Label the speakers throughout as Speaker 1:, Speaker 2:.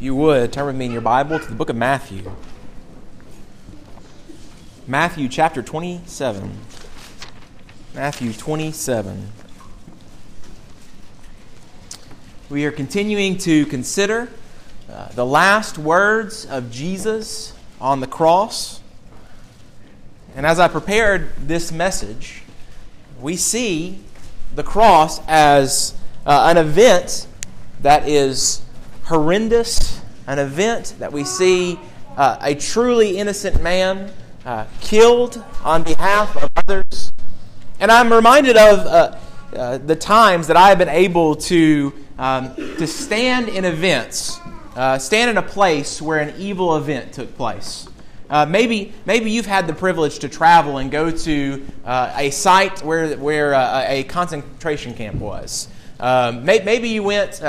Speaker 1: You would, turn with me in your Bible to the book of Matthew. Matthew chapter 27. Matthew 27. We are continuing to consider uh, the last words of Jesus on the cross. And as I prepared this message, we see the cross as uh, an event that is horrendous, an event that we see uh, a truly innocent man uh, killed on behalf of others. And I'm reminded of uh, uh, the times that I have been able to, um, to stand in events, uh, stand in a place where an evil event took place. Uh, maybe, maybe you've had the privilege to travel and go to a site where, where a concentration camp was. Um, may, maybe you went,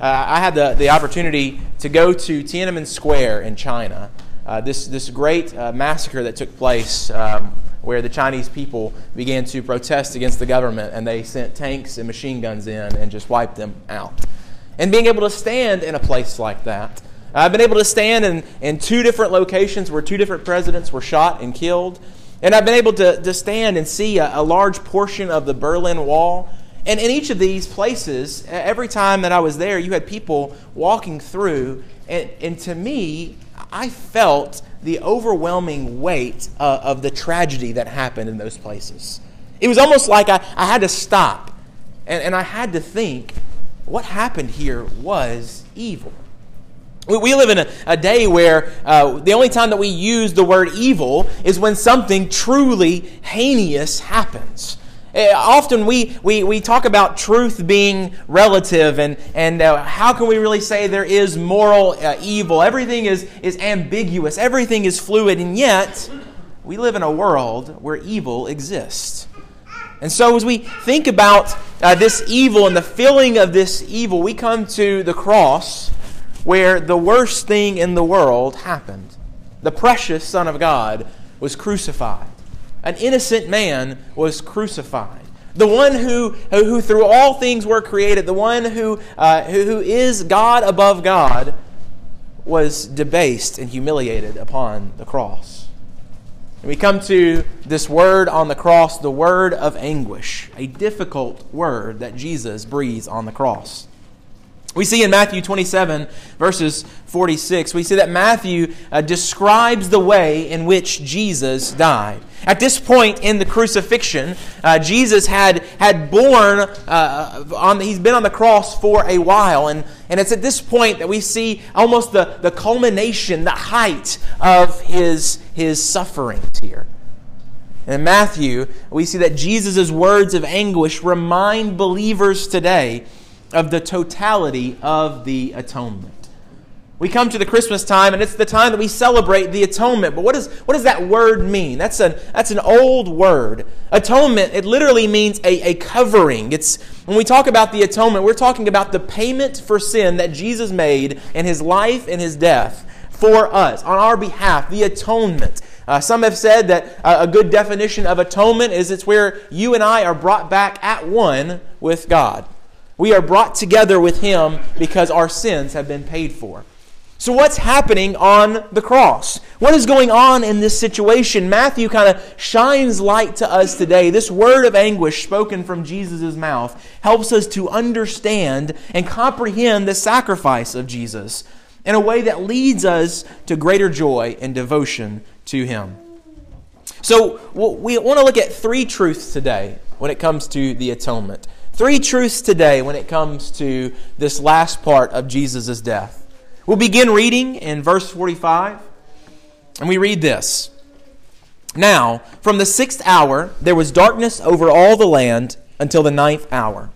Speaker 1: uh, uh, I had the, the opportunity to go to Tiananmen Square in China. Uh, this, this great massacre that took place um, where the Chinese people began to protest against the government and they sent tanks and machine guns in and just wiped them out. And being able to stand in a place like that, I've been able to stand in, in two different locations where two different presidents were shot and killed. And I've been able to, to stand and see a, a large portion of the Berlin Wall. And in each of these places, every time that I was there, you had people walking through. And, and to me, I felt the overwhelming weight uh, of the tragedy that happened in those places. It was almost like I, I had to stop and, and I had to think what happened here was evil. We live in a, a day where uh, the only time that we use the word evil is when something truly heinous happens. Uh, often we, we, we talk about truth being relative and, and uh, how can we really say there is moral uh, evil? Everything is, is ambiguous, everything is fluid, and yet we live in a world where evil exists. And so, as we think about uh, this evil and the feeling of this evil, we come to the cross where the worst thing in the world happened. The precious Son of God was crucified. An innocent man was crucified. The one who, who through all things were created, the one who, uh, who, who is God above God, was debased and humiliated upon the cross. And we come to this word on the cross, the word of anguish, a difficult word that Jesus breathes on the cross. We see in Matthew 27, verses 46, we see that Matthew uh, describes the way in which Jesus died. At this point in the crucifixion, uh, Jesus had, had borne, uh, on, he's been on the cross for a while, and, and it's at this point that we see almost the, the culmination, the height of his, his sufferings here. In Matthew, we see that Jesus' words of anguish remind believers today of the totality of the atonement. We come to the Christmas time, and it's the time that we celebrate the atonement. But what, is, what does that word mean? That's an, that's an old word. Atonement, it literally means a, a covering. It's, when we talk about the atonement, we're talking about the payment for sin that Jesus made in his life and his death for us, on our behalf, the atonement. Uh, some have said that a good definition of atonement is it's where you and I are brought back at one with God. We are brought together with Him because our sins have been paid for. So, what's happening on the cross? What is going on in this situation? Matthew kind of shines light to us today. This word of anguish spoken from Jesus' mouth helps us to understand and comprehend the sacrifice of Jesus in a way that leads us to greater joy and devotion to Him. So, we want to look at three truths today when it comes to the atonement. Three truths today when it comes to this last part of Jesus' death. We'll begin reading in verse 45, and we read this. Now, from the sixth hour, there was darkness over all the land until the ninth hour.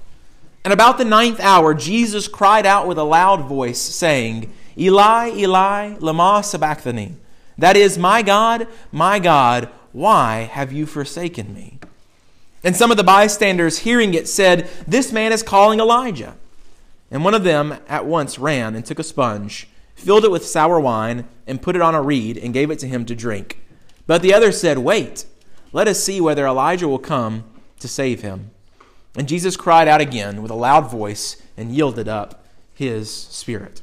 Speaker 1: And about the ninth hour, Jesus cried out with a loud voice, saying, Eli, Eli, lama sabachthani. That is, My God, my God, why have you forsaken me? And some of the bystanders, hearing it, said, This man is calling Elijah. And one of them at once ran and took a sponge, filled it with sour wine, and put it on a reed, and gave it to him to drink. But the other said, Wait, let us see whether Elijah will come to save him. And Jesus cried out again with a loud voice and yielded up his spirit.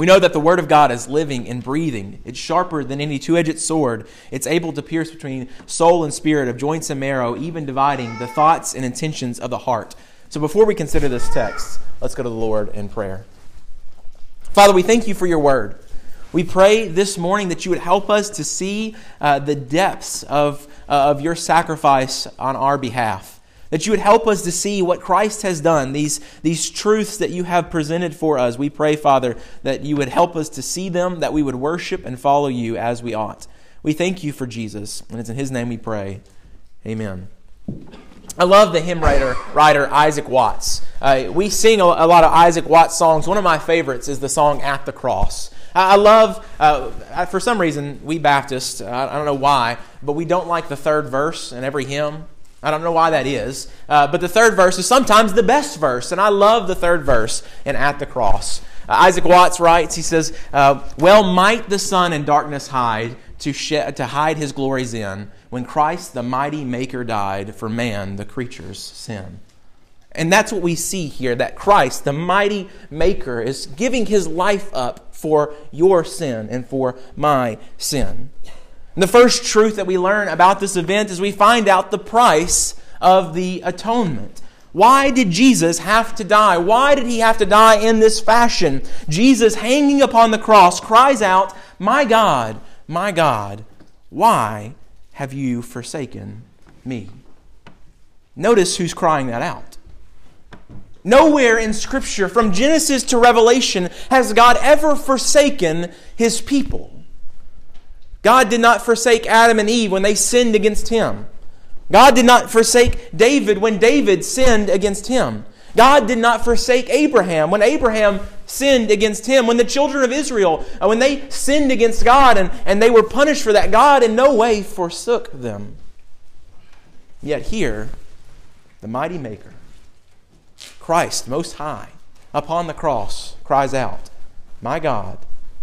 Speaker 1: We know that the Word of God is living and breathing. It's sharper than any two edged sword. It's able to pierce between soul and spirit, of joints and marrow, even dividing the thoughts and intentions of the heart. So before we consider this text, let's go to the Lord in prayer. Father, we thank you for your Word. We pray this morning that you would help us to see uh, the depths of, uh, of your sacrifice on our behalf that you would help us to see what Christ has done, these, these truths that you have presented for us. We pray, Father, that you would help us to see them, that we would worship and follow you as we ought. We thank you for Jesus, and it's in his name we pray. Amen. I love the hymn writer, writer Isaac Watts. Uh, we sing a, a, lot of Isaac Watts songs. One of my favorites is the song At the Cross. I, love, uh, for some reason, we Baptists, I don't know why, but we don't like the third verse in every hymn. I don't know why that is. Uh, but the third verse is sometimes the best verse. And I love the third verse in At the Cross. Uh, Isaac Watts writes, he says, uh, Well might the sun in darkness hide to, shed, to hide his glories in when Christ, the mighty Maker, died for man, the creature's sin. And that's what we see here that Christ, the mighty Maker, is giving his life up for your sin and for my sin. And the first truth that we learn about this event is we find out the price of the atonement. Why did Jesus have to die? Why did he have to die in this fashion? Jesus, hanging upon the cross, cries out, My God, my God, why have you forsaken me? Notice who's crying that out. Nowhere in Scripture, from Genesis to Revelation, has God ever forsaken his people. God did not forsake Adam and Eve when they sinned against him. God did not forsake David when David sinned against him. God did not forsake Abraham when Abraham sinned against him. When the children of Israel, uh, when they sinned against God and, and they were punished for that, God in no way forsook them. Yet here, the mighty Maker, Christ Most High, upon the cross, cries out, My God,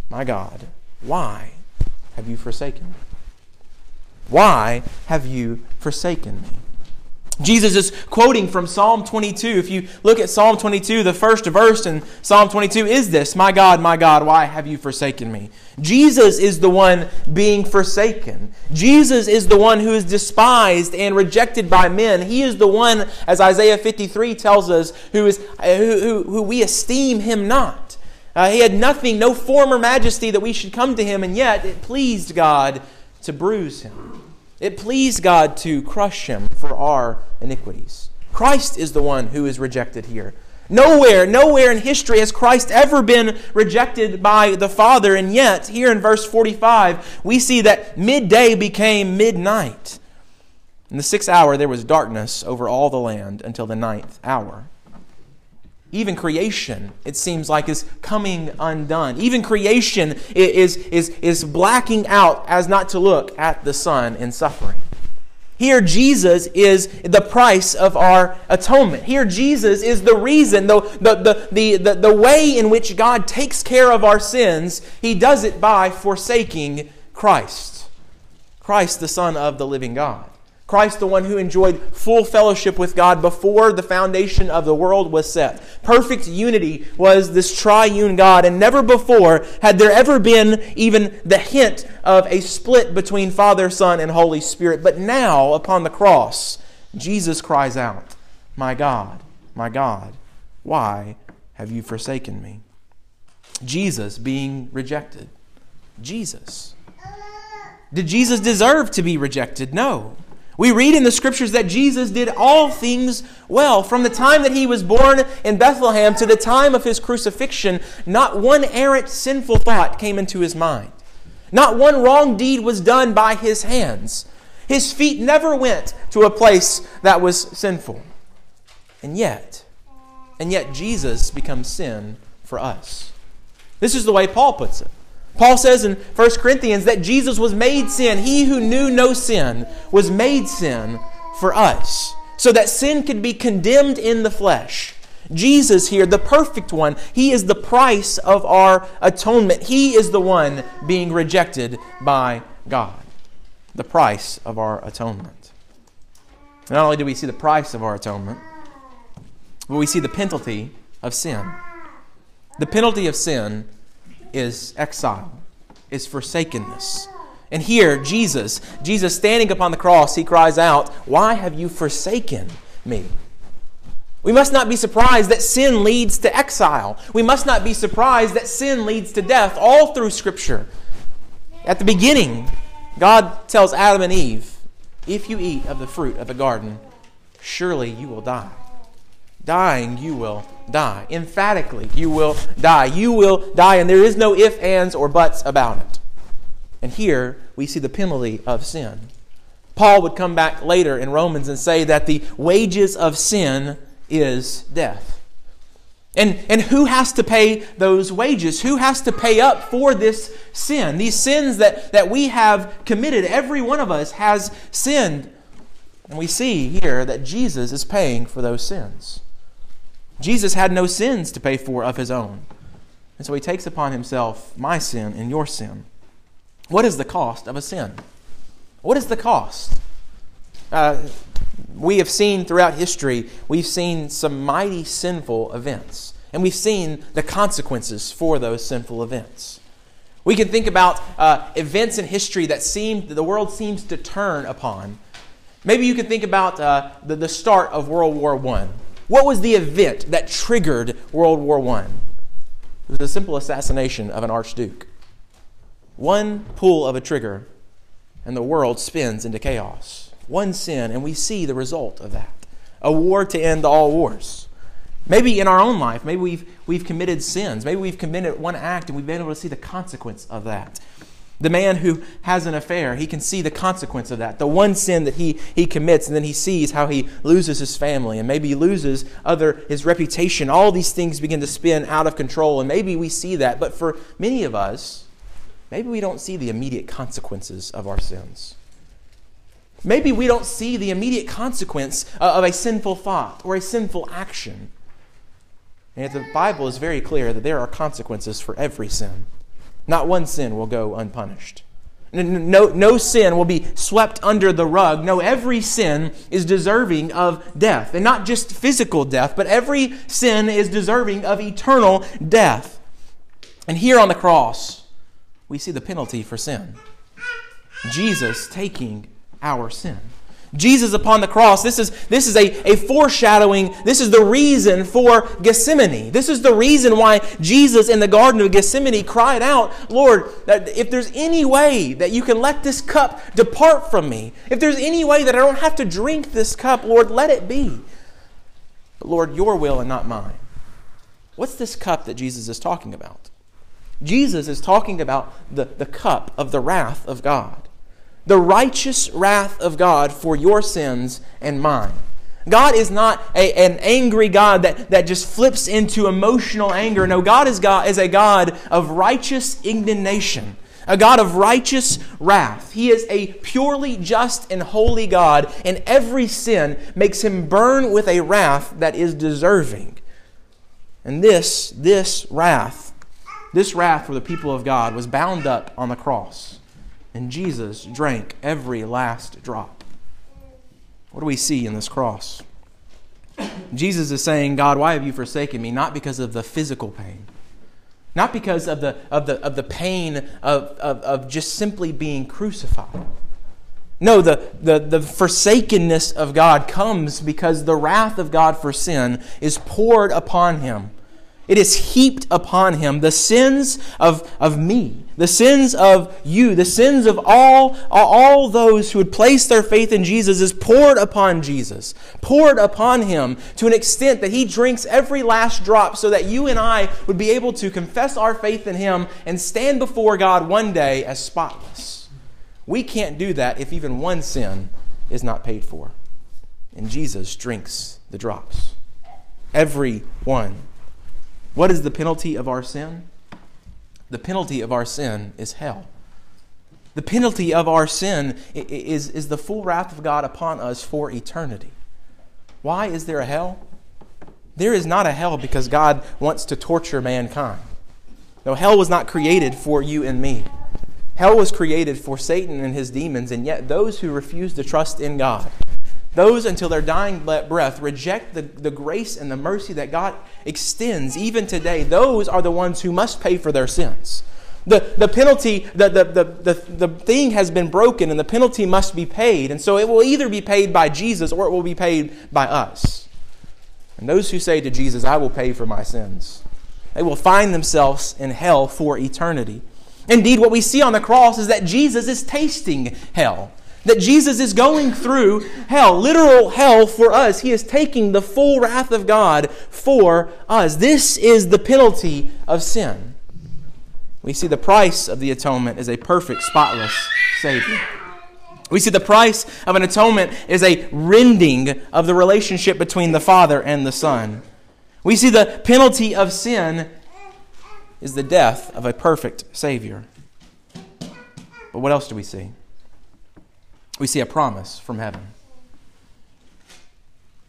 Speaker 1: my God, why have you forsaken me? Why have you forsaken me? Jesus is quoting from Psalm 22. If you look at Psalm 22, the first verse in Psalm 22 is this My God, my God, why have you forsaken me? Jesus is the one being forsaken. Jesus is the one who is despised and rejected by men. He is the one, as Isaiah 53 tells us, who, is, uh, who, who, who we esteem him not. Uh, he had nothing, no former majesty that we should come to him, and yet it pleased God to bruise him. It pleased God to crush him for our iniquities. Christ is the one who is rejected here. Nowhere, nowhere in history has Christ ever been rejected by the Father, and yet, here in verse 45, we see that midday became midnight. In the sixth hour, there was darkness over all the land until the ninth hour. Even creation, it seems like, is coming undone. Even creation is, is, is blacking out as not to look at the sun in suffering. Here, Jesus is the price of our atonement. Here, Jesus is the reason, the, the, the, the, the, the way in which God takes care of our sins. He does it by forsaking Christ. Christ, the Son of the living God. Christ, the one who enjoyed full fellowship with God before the foundation of the world was set. Perfect unity was this triune God, and never before had there ever been even the hint of a split between Father, Son, and Holy Spirit. But now, upon the cross, Jesus cries out, My God, my God, why have you forsaken me? Jesus being rejected. Jesus. Did Jesus deserve to be rejected? No. We read in the scriptures that Jesus did all things well. From the time that he was born in Bethlehem to the time of his crucifixion, not one errant sinful thought came into his mind. Not one wrong deed was done by his hands. His feet never went to a place that was sinful. And yet, and yet Jesus becomes sin for us. This is the way Paul puts it. Paul says in 1 Corinthians that Jesus was made sin. He who knew no sin was made sin for us, so that sin could be condemned in the flesh. Jesus here, the perfect one, he is the price of our atonement. He is the one being rejected by God. The price of our atonement. Not only do we see the price of our atonement, but we see the penalty of sin. The penalty of sin is exile, is forsakenness. And here, Jesus, Jesus standing upon the cross, he cries out, Why have you forsaken me? We must not be surprised that sin leads to exile. We must not be surprised that sin leads to death all through Scripture. At the beginning, God tells Adam and Eve, If you eat of the fruit of the garden, surely you will die. Dying, you will die. Emphatically, you will die. You will die, and there is no if, ands, or buts about it. And here we see the penalty of sin. Paul would come back later in Romans and say that the wages of sin is death. And, and who has to pay those wages? Who has to pay up for this sin? These sins that, that we have committed, every one of us has sinned. And we see here that Jesus is paying for those sins. Jesus had no sins to pay for of his own. And so he takes upon himself my sin and your sin. What is the cost of a sin? What is the cost? Uh, we have seen throughout history, we've seen some mighty sinful events, and we've seen the consequences for those sinful events. We can think about uh, events in history that seem the world seems to turn upon. Maybe you can think about uh, the, the start of World War I. What was the event that triggered World War I? It was the simple assassination of an archduke. One pull of a trigger, and the world spins into chaos. One sin, and we see the result of that a war to end all wars. Maybe in our own life, maybe we've, we've committed sins. Maybe we've committed one act and we've been able to see the consequence of that. The man who has an affair, he can see the consequence of that. The one sin that he, he commits, and then he sees how he loses his family, and maybe he loses other his reputation. All these things begin to spin out of control, and maybe we see that. But for many of us, maybe we don't see the immediate consequences of our sins. Maybe we don't see the immediate consequence of a sinful thought or a sinful action. And the Bible is very clear that there are consequences for every sin. Not one sin will go unpunished. No, no sin will be swept under the rug. No, every sin is deserving of death. And not just physical death, but every sin is deserving of eternal death. And here on the cross, we see the penalty for sin. Jesus taking our sin. Jesus upon the cross, this is, this is a, a foreshadowing. This is the reason for Gethsemane. This is the reason why Jesus in the Garden of Gethsemane cried out, Lord, if there's any way that you can let this cup depart from me, if there's any way that I don't have to drink this cup, Lord, let it be. But Lord, your will and not mine. What's this cup that Jesus is talking about? Jesus is talking about the, the cup of the wrath of God, the righteous wrath of God for your sins and mine. God is not a, an angry God that, that just flips into emotional anger. No, God is, God is a God of righteous indignation, a God of righteous wrath. He is a purely just and holy God, and every sin makes him burn with a wrath that is deserving. And this, this wrath this wrath for the people of God was bound up on the cross, and Jesus drank every last drop. What do we see in this cross? Jesus is saying, God, why have you forsaken me? Not because of the physical pain, not because of the, of the, of the pain of, of, of just simply being crucified. No, the, the, the forsakenness of God comes because the wrath of God for sin is poured upon him it is heaped upon him. The sins of, of me, the sins of you, the sins of all, all those who would place their faith in Jesus is poured upon Jesus, poured upon him to an extent that he drinks every last drop so that you and I would be able to confess our faith in him and stand before God one day as spotless. We can't do that if even one sin is not paid for. And Jesus drinks the drops. Every one. What is the penalty of our sin? The penalty of our sin is hell. The penalty of our sin is, is the full wrath of God upon us for eternity. Why is there a hell? There is not a hell because God wants to torture mankind. No, hell was not created for you and me. Hell was created for Satan and his demons, and yet those who refuse to trust in God, those until their dying breath reject the, the grace and the mercy that God extends even today, those are the ones who must pay for their sins. The, the penalty, the, the, the, the, the thing has been broken and the penalty must be paid. And so it will either be paid by Jesus or it will be paid by us. And those who say to Jesus, I will pay for my sins, they will find themselves in hell for eternity. Indeed, what we see on the cross is that Jesus is tasting hell. That Jesus is going through hell, literal hell for us. He is taking the full wrath of God for us. This is the penalty of sin. We see the price of the atonement is a perfect, spotless Savior. We see the price of an atonement is a rending of the relationship between the Father and the Son. We see the penalty of sin is the death of a perfect Savior. But what else do we see? We see a promise from heaven.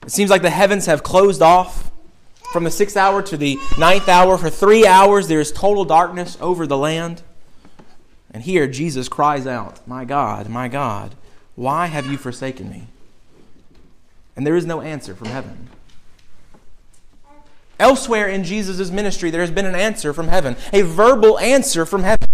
Speaker 1: It seems like the heavens have closed off from the sixth hour to the ninth hour, for three hours, there is total darkness over the land. And here Jesus cries out, My God, my God, why have you forsaken me? And there is no answer from heaven. Elsewhere in Jesus' ministry, there has been an answer from heaven, a verbal answer from heaven.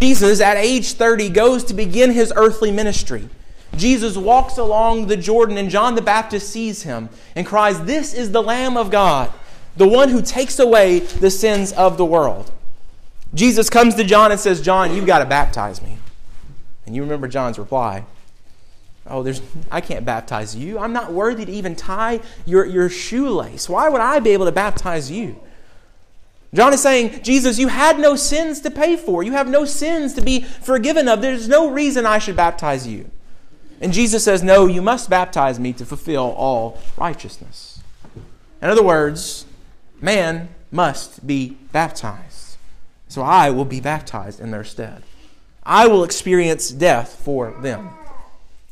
Speaker 1: Jesus, at age 30, goes to begin his earthly ministry. Jesus walks along the Jordan, and John the Baptist sees him and cries, This is the Lamb of God, the one who takes away the sins of the world. Jesus comes to John and says, John, you've got to baptize me. And you remember John's reply. Oh, there's, I can't baptize you. I'm not worthy to even tie your, your shoelace. Why would I be able to baptize you? John is saying, Jesus, you had no sins to pay for. You have no sins to be forgiven of. There's no reason I should baptize you. And Jesus says, No, you must baptize me to fulfill all righteousness. In other words, man must be baptized. So I will be baptized in their stead. I will experience death for them.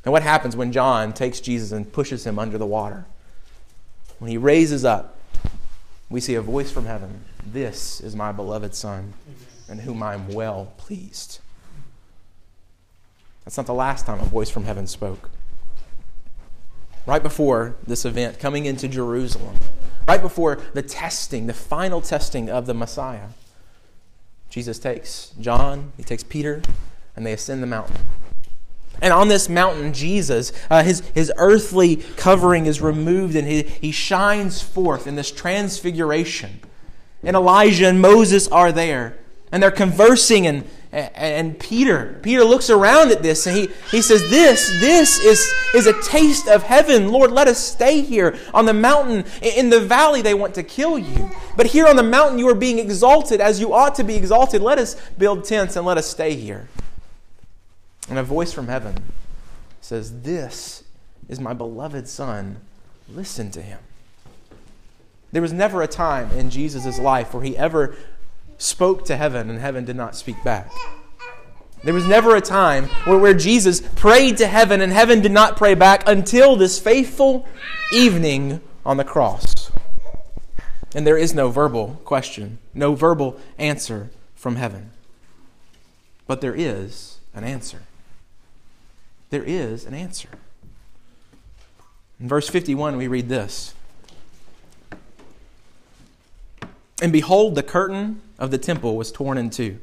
Speaker 1: And what happens when John takes Jesus and pushes him under the water? When he raises up, we see a voice from heaven This is my beloved Son, in whom I am well pleased. That's not the last time a voice from heaven spoke. Right before this event, coming into Jerusalem, right before the testing, the final testing of the Messiah, Jesus takes John, he takes Peter, and they ascend the mountain. And on this mountain, Jesus, uh, his, his earthly covering is removed and he, he shines forth in this transfiguration. And Elijah and Moses are there. And they're conversing and, and Peter, Peter looks around at this and he, he says, This, this is, is a taste of heaven. Lord, let us stay here on the mountain. In the valley, they want to kill you. But here on the mountain, you are being exalted as you ought to be exalted. Let us build tents and let us stay here. And a voice from heaven says, This is my beloved Son. Listen to him. There was never a time in Jesus' life where he ever spoke to heaven and heaven did not speak back. There was never a time where, where Jesus prayed to heaven and heaven did not pray back until this faithful evening on the cross. And there is no verbal question, no verbal answer from heaven. But there is an answer. There is an answer. In verse 51, we read this And behold, the curtain of the temple was torn in two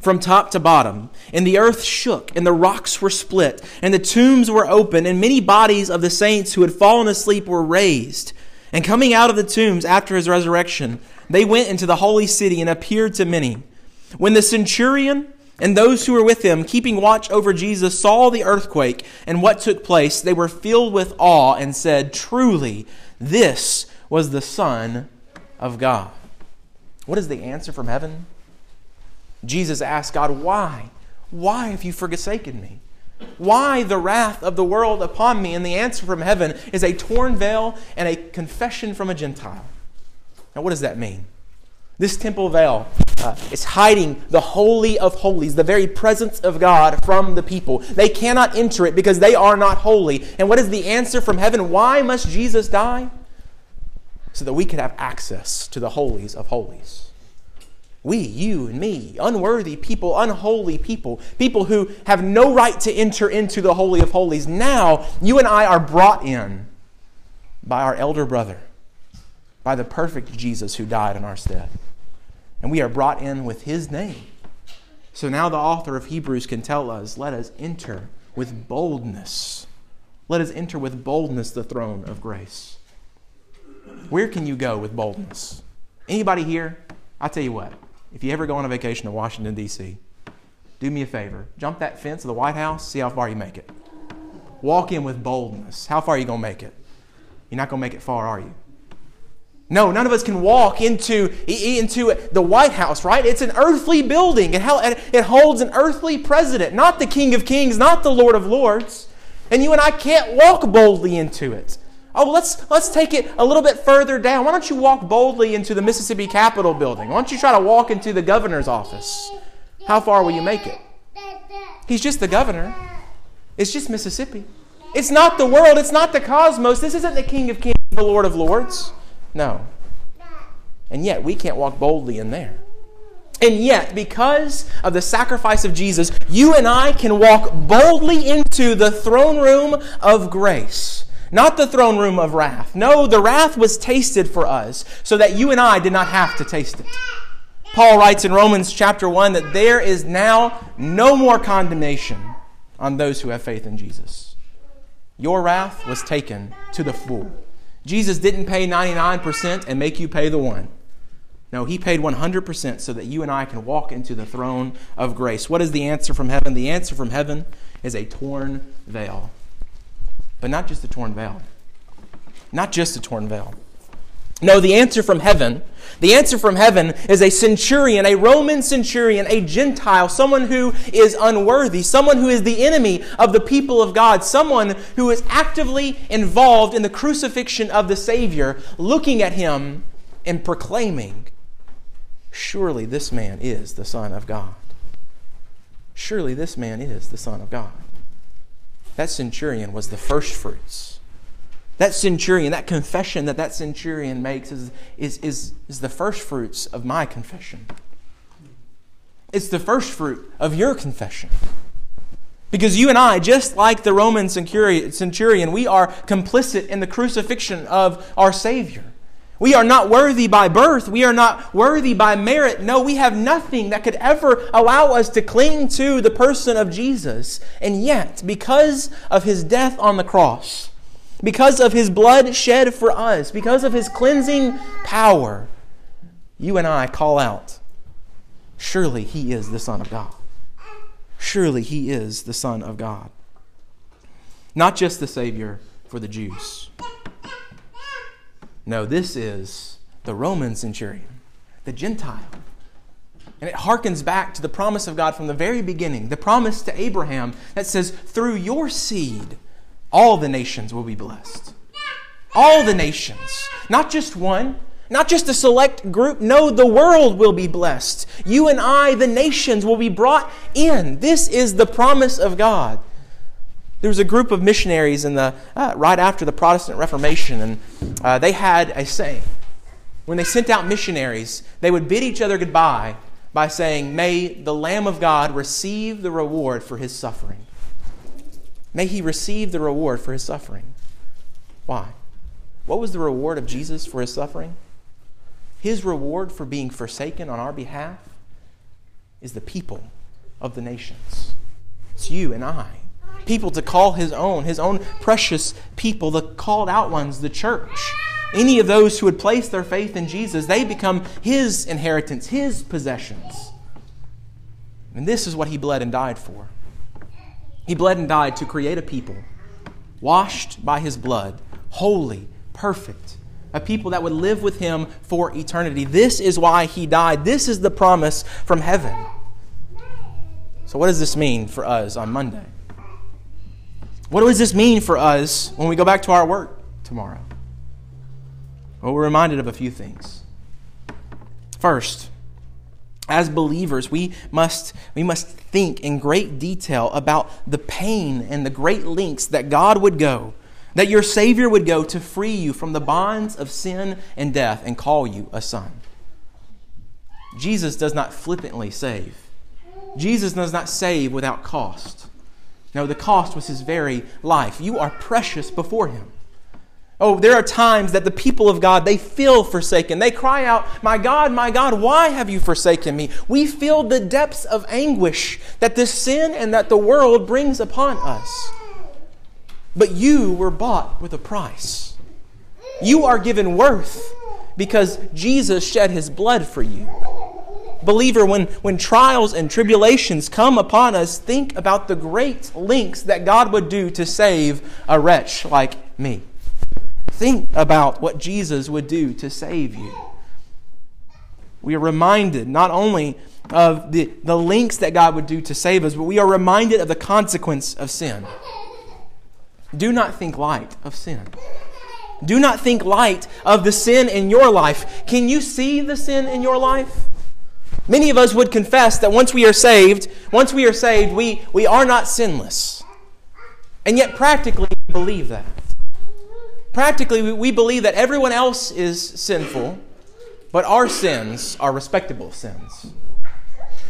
Speaker 1: from top to bottom, and the earth shook, and the rocks were split, and the tombs were opened, and many bodies of the saints who had fallen asleep were raised. And coming out of the tombs after his resurrection, they went into the holy city and appeared to many. When the centurion and those who were with him, keeping watch over Jesus, saw the earthquake and what took place, they were filled with awe and said, Truly, this was the Son of God. What is the answer from heaven? Jesus asked God, Why? Why have you forsaken me? Why the wrath of the world upon me? And the answer from heaven is a torn veil and a confession from a Gentile. Now, what does that mean? This temple veil uh, is hiding the Holy of Holies, the very presence of God from the people. They cannot enter it because they are not holy. And what is the answer from heaven? Why must Jesus die? So that we could have access to the holies of holies. We, you and me, unworthy people, unholy people, people who have no right to enter into the Holy of Holies. Now, you and I are brought in by our elder brother, by the perfect Jesus who died in our stead. And we are brought in with his name. So now the author of Hebrews can tell us let us enter with boldness. Let us enter with boldness the throne of grace. Where can you go with boldness? Anybody here? I tell you what, if you ever go on a vacation to Washington, D.C., do me a favor. Jump that fence of the White House, see how far you make it. Walk in with boldness. How far are you going to make it? You're not going to make it far, are you? No, none of us can walk into, into the White House, right? It's an earthly building. It, it holds an earthly president, not the King of Kings, not the Lord of Lords. And you and I can't walk boldly into it. Oh, let's, let's take it a little bit further down. Why don't you walk boldly into the Mississippi Capitol building? Why don't you try to walk into the governor's office? How far will you make it? He's just the governor. It's just Mississippi. It's not the world. It's not the cosmos. This isn't the King of Kings, the Lord of Lords. No. And yet, we can't walk boldly in there. And yet, because of the sacrifice of Jesus, you and I can walk boldly into the throne room of grace. Not the throne room of wrath. No, the wrath was tasted for us so that you and I did not have to taste it. Paul writes in Romans chapter 1 that there is now no more condemnation on those who have faith in Jesus. Your wrath was taken to the full. Jesus didn't pay 99% and make you pay the one. No, he paid 100% so that you and I can walk into the throne of grace. What is the answer from heaven? The answer from heaven is a torn veil. But not just a torn veil. Not just a torn veil. No, the answer from heaven, the answer from heaven is a centurion, a Roman centurion, a Gentile, someone who is unworthy, someone who is the enemy of the people of God, someone who is actively involved in the crucifixion of the Savior, looking at him and proclaiming, Surely this man is the Son of God. Surely this man is the Son of God. That centurion was the first fruits that centurion, that confession that that centurion makes is, is, is, is the first fruits of my confession. It's the first fruit of your confession. Because you and I, just like the Roman centurion, we are complicit in the crucifixion of our Savior. We are not worthy by birth. We are not worthy by merit. No, we have nothing that could ever allow us to cling to the person of Jesus. And yet, because of his death on the cross, because of his blood shed for us, because of his cleansing power, you and I call out, Surely he is the Son of God. Surely he is the Son of God. Not just the Savior for the Jews. No, this is the Roman centurion, the Gentile. And it harkens back to the promise of God from the very beginning, the promise to Abraham that says, Through your seed, all the nations will be blessed. All the nations. Not just one, not just a select group. No, the world will be blessed. You and I, the nations, will be brought in. This is the promise of God. There was a group of missionaries in the, uh, right after the Protestant Reformation, and uh, they had a saying. When they sent out missionaries, they would bid each other goodbye by saying, May the Lamb of God receive the reward for his suffering. May he receive the reward for his suffering. Why? What was the reward of Jesus for his suffering? His reward for being forsaken on our behalf is the people of the nations. It's you and I. People to call his own, his own precious people, the called out ones, the church. Any of those who would place their faith in Jesus, they become his inheritance, his possessions. And this is what he bled and died for. He bled and died to create a people washed by his blood, holy, perfect, a people that would live with him for eternity. This is why he died. This is the promise from heaven. So, what does this mean for us on Monday? What does this mean for us when we go back to our work tomorrow? Well, we're reminded of a few things. First, as believers, we must, we must think in great detail about the pain and the great lengths that God would go, that your Savior would go to free you from the bonds of sin and death and call you a son. Jesus does not flippantly save. Jesus does not save without cost. No, the cost was his very life. You are precious before him. Oh, there are times that the people of God, they feel forsaken. They cry out, My God, my God, why have you forsaken me? We feel the depths of anguish that this sin and that the world brings upon us. But you were bought with a price. You are given worth because Jesus shed his blood for you. Believer, when, when trials and tribulations come upon us, think about the great lengths that God would do to save a wretch like me. Think about what Jesus would do to save you. We are reminded not only of the, the lengths that God would do to save us, but we are reminded of the consequence of sin. Do not think light of sin. Do not think light of the sin in your life. Can you see the sin in your life? Many of us would confess that once we are saved, once we are saved, we, we are not sinless. And yet, practically, we believe that. Practically, we believe that everyone else is sinful, but our sins are respectable sins.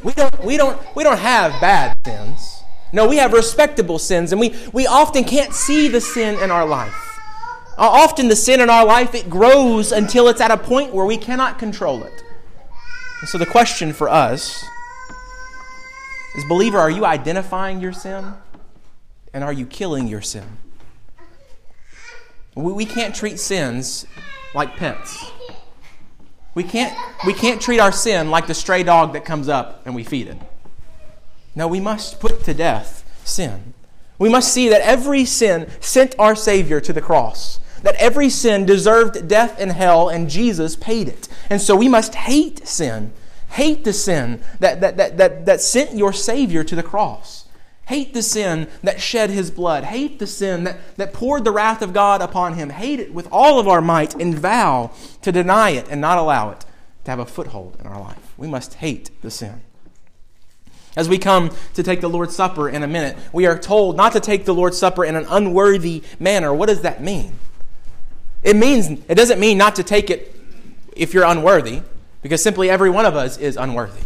Speaker 1: We don't, we don't, we don't have bad sins. No, we have respectable sins, and we, we often can't see the sin in our life. Often the sin in our life, it grows until it's at a point where we cannot control it. And so the question for us is believer, are you identifying your sin? And are you killing your sin? We, we can't treat sins like pets. We can't, we can't treat our sin like the stray dog that comes up and we feed it. No, we must put to death sin. We must see that every sin sent our Savior to the cross, that every sin deserved death and hell, and Jesus paid it. And so we must hate sin. Hate the sin that, that, that, that, that sent your Savior to the cross. Hate the sin that shed his blood. Hate the sin that, that poured the wrath of God upon him. Hate it with all of our might and vow to deny it and not allow it to have a foothold in our life. We must hate the sin. As we come to take the Lord's Supper in a minute, we are told not to take the Lord's Supper in an unworthy manner. What does that mean? It means it doesn't mean not to take it if you're unworthy, because simply every one of us is unworthy.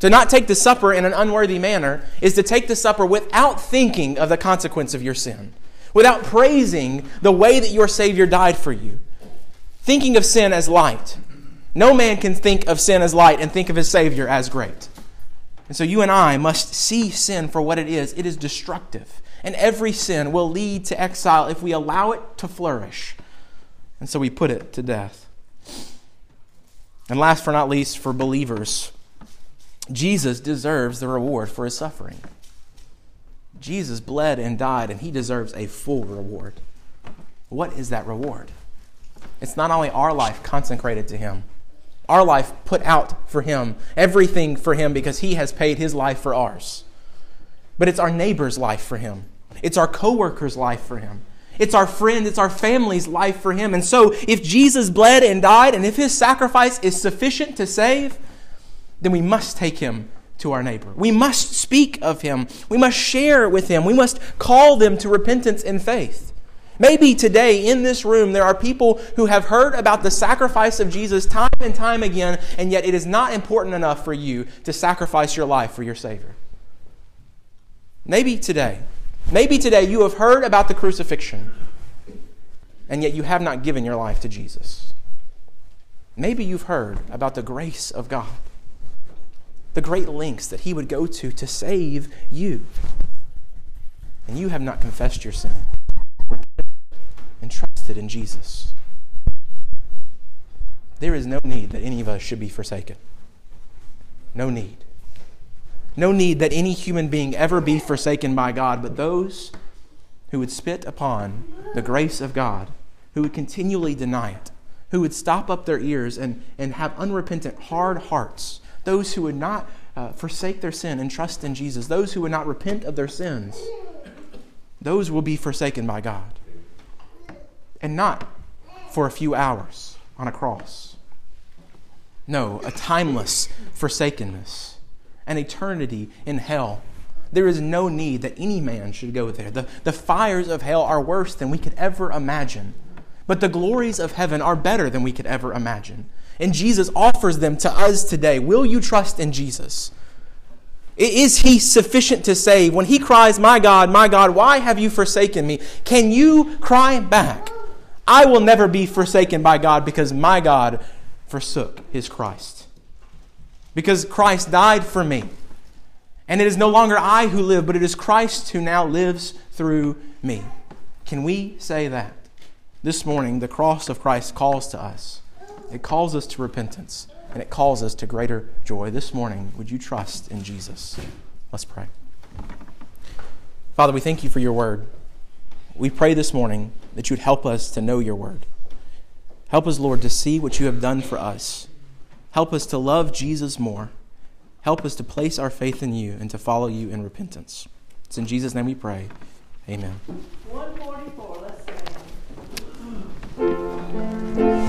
Speaker 1: To not take the supper in an unworthy manner is to take the supper without thinking of the consequence of your sin, without praising the way that your Savior died for you, thinking of sin as light. No man can think of sin as light and think of his Savior as great. And so you and I must see sin for what it is. It is destructive. And every sin will lead to exile if we allow it to flourish. And so we put it to death. And last but not least, for believers, Jesus deserves the reward for his suffering. Jesus bled and died, and he deserves a full reward. What is that reward? It's not only our life consecrated to him our life put out for Him, everything for Him because He has paid His life for ours. But it's our neighbor's life for Him, it's our coworker's life for Him. It's our friend, it's our family's life for him. And so, if Jesus bled and died, and if his sacrifice is sufficient to save, then we must take him to our neighbor. We must speak of him. We must share with him. We must call them to repentance and faith. Maybe today in this room there are people who have heard about the sacrifice of Jesus time and time again, and yet it is not important enough for you to sacrifice your life for your Savior. Maybe today, maybe today you have heard about the crucifixion, and yet you have not given your life to Jesus. Maybe you've heard about the grace of God, the great lengths that He would go to to save you, and you have not confessed your sin and trusted in Jesus. There is no need that any of us should be forsaken. No need. No need that any human being ever be forsaken by God, but those who would spit upon the grace of God, who would continually deny it, who would stop up their ears and, and have unrepentant, hard hearts, those who would not uh, forsake their sin and trust in Jesus, those who would not repent of their sins, those will be forsaken by God and not for a few hours on a cross. No, a timeless forsakenness, an eternity in hell. There is no need that any man should go there. The, the fires of hell are worse than we could ever imagine, but the glories of heaven are better than we could ever imagine. And Jesus offers them to us today. Will you trust in Jesus? Is he sufficient to save? When he cries, My God, my God, why have you forsaken me? Can you cry back? I will never be forsaken by God because my God forsook his Christ. Because Christ died for me. And it is no longer I who live, but it is Christ who now lives through me. Can we say that? This morning, the cross of Christ calls to us. It calls us to repentance and it calls us to greater joy. This morning, would you trust in Jesus? Let's pray. Father, we thank you for your word. We pray this morning that you would help us to know your word. Help us, Lord, to see what you have done for us. Help us to love Jesus more. Help us to place our faith in you and to follow you in repentance. It's in Jesus' name we pray. Amen. 144, let's sing.